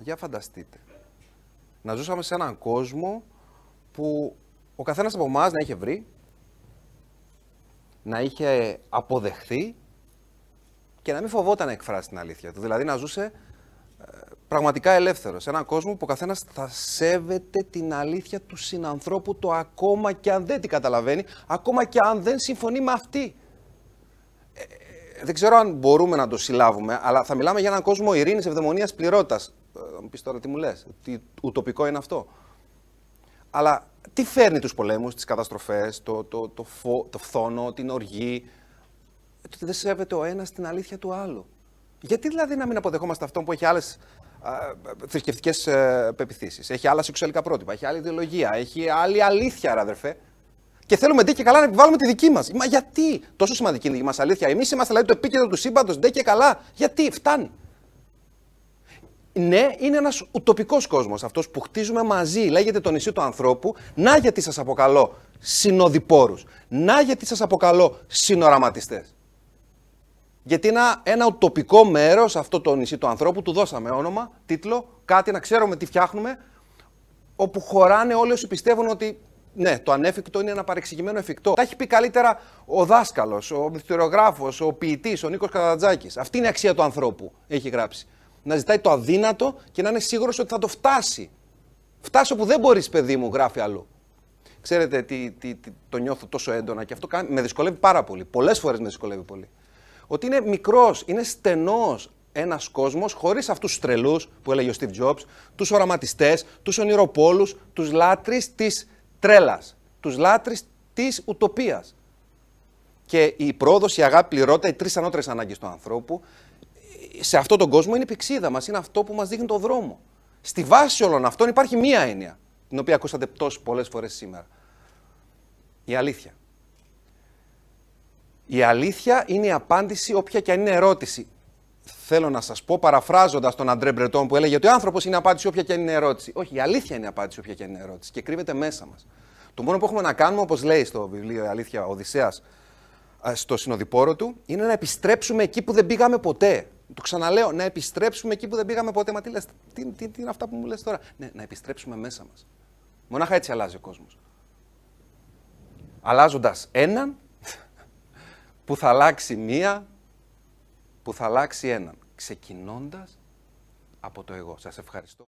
Για φανταστείτε. Να ζούσαμε σε έναν κόσμο που ο καθένας από εμάς να είχε βρει, να είχε αποδεχθεί και να μην φοβόταν να εκφράσει την αλήθεια του. Δηλαδή να ζούσε ε, πραγματικά ελεύθερο. Σε έναν κόσμο που ο καθένας θα σέβεται την αλήθεια του συνανθρώπου το ακόμα και αν δεν την καταλαβαίνει, ακόμα και αν δεν συμφωνεί με αυτή. Ε, ε δεν ξέρω αν μπορούμε να το συλλάβουμε, αλλά θα μιλάμε για έναν κόσμο ειρήνης, ευδαιμονίας, πληρότητας. Ε, θα μου πεις τώρα τι μου λες, τι ουτοπικό είναι αυτό. Αλλά τι φέρνει τους πολέμους, τις καταστροφές, το, το, το, το φθόνο, την οργή, ότι δεν σέβεται ο ένας την αλήθεια του άλλου. Γιατί δηλαδή να μην αποδεχόμαστε αυτόν που έχει άλλες θρησκευτικές ε, πεπιθήσεις, έχει άλλα σεξουαλικά πρότυπα, έχει άλλη ιδεολογία, έχει άλλη αλήθεια, ρε αδερφέ. Και θέλουμε ντε και καλά να επιβάλλουμε τη δική μας. Μα γιατί; Τόσο σημαντική είναι η δική μας αλήθεια. Εμείς είμαστε δηλαδή το επίκεντρο του σύμπαντος, ντε και καλά. Γιατί; Φτάνει. Ναι, είναι ένας ουτοπικός κόσμος αυτός που χτίζουμε μαζί. Λέγεται το νησί του ανθρώπου. Να γιατί σας αποκαλώ συνοδοιπόρους. Να γιατί σας αποκαλώ συνοραματιστές. Γιατί ένα, ένα ουτοπικό μέρος, αυτό το νησί του ανθρώπου, του δώσαμε όνομα, τίτλο, κάτι να ξέρουμε τι φτιάχνουμε, όπου χωράνε όλοι όσοι πιστεύουν ότι ναι, το ανέφικτο είναι ένα παρεξηγημένο εφικτό. Τα έχει πει καλύτερα ο δάσκαλος, ο μυθιστοριογράφος, ο ποιητής, ο Νίκος Κατατζάκης. Αυτή είναι η αξία του ανθρώπου, έχει γράψει. Να ζητάει το αδύνατο και να είναι σίγουρος ότι θα το φτάσει. Φτάσει όπου δεν μπορείς, παιδί μου, γράφει αλλού. Ξέρετε τι, τι, τι, το νιώθω τόσο έντονα και αυτό με δυσκολεύει πάρα πολύ. Πολλές φορές με δυσκολεύει πολύ ότι είναι μικρός, είναι στενός ένας κόσμος χωρίς αυτούς τους τρελούς που έλεγε ο Steve Jobs, τους οραματιστές, τους ονειροπόλους, τους λάτρε της τρέλας, τους λάτρε της ουτοπίας. Και η πρόοδος, η αγάπη, η πληρότητα, οι τρεις ανώτερες ανάγκες του ανθρώπου, σε αυτόν τον κόσμο είναι η πηξίδα μας, είναι αυτό που μας δείχνει τον δρόμο. Στη βάση όλων αυτών υπάρχει μία έννοια, την οποία ακούσατε τόσο πολλές φορές σήμερα. Η αλήθεια. Η αλήθεια είναι η απάντηση όποια και αν είναι ερώτηση. Θέλω να σας πω, παραφράζοντας τον Αντρέ Μπρετόν που έλεγε ότι ο άνθρωπος είναι απάντηση όποια και αν είναι ερώτηση. Όχι, η αλήθεια είναι απάντηση όποια και αν είναι ερώτηση και κρύβεται μέσα μας. Το μόνο που έχουμε να κάνουμε, όπως λέει στο βιβλίο Η Αλήθεια Οδυσσέας, στο συνοδοιπόρο του, είναι να επιστρέψουμε εκεί που δεν πήγαμε ποτέ. Το ξαναλέω, να επιστρέψουμε εκεί που δεν πήγαμε ποτέ. Μα τι, λες, τι, τι, τι είναι αυτά που μου λες τώρα; Ναι, να επιστρέψουμε μέσα μας. Μονάχα έτσι αλλάζει ο κόσμος. Αλλάζοντας έναν, που θα αλλάξει μία, που θα αλλάξει έναν. Ξεκινώντας από το εγώ. Σας ευχαριστώ.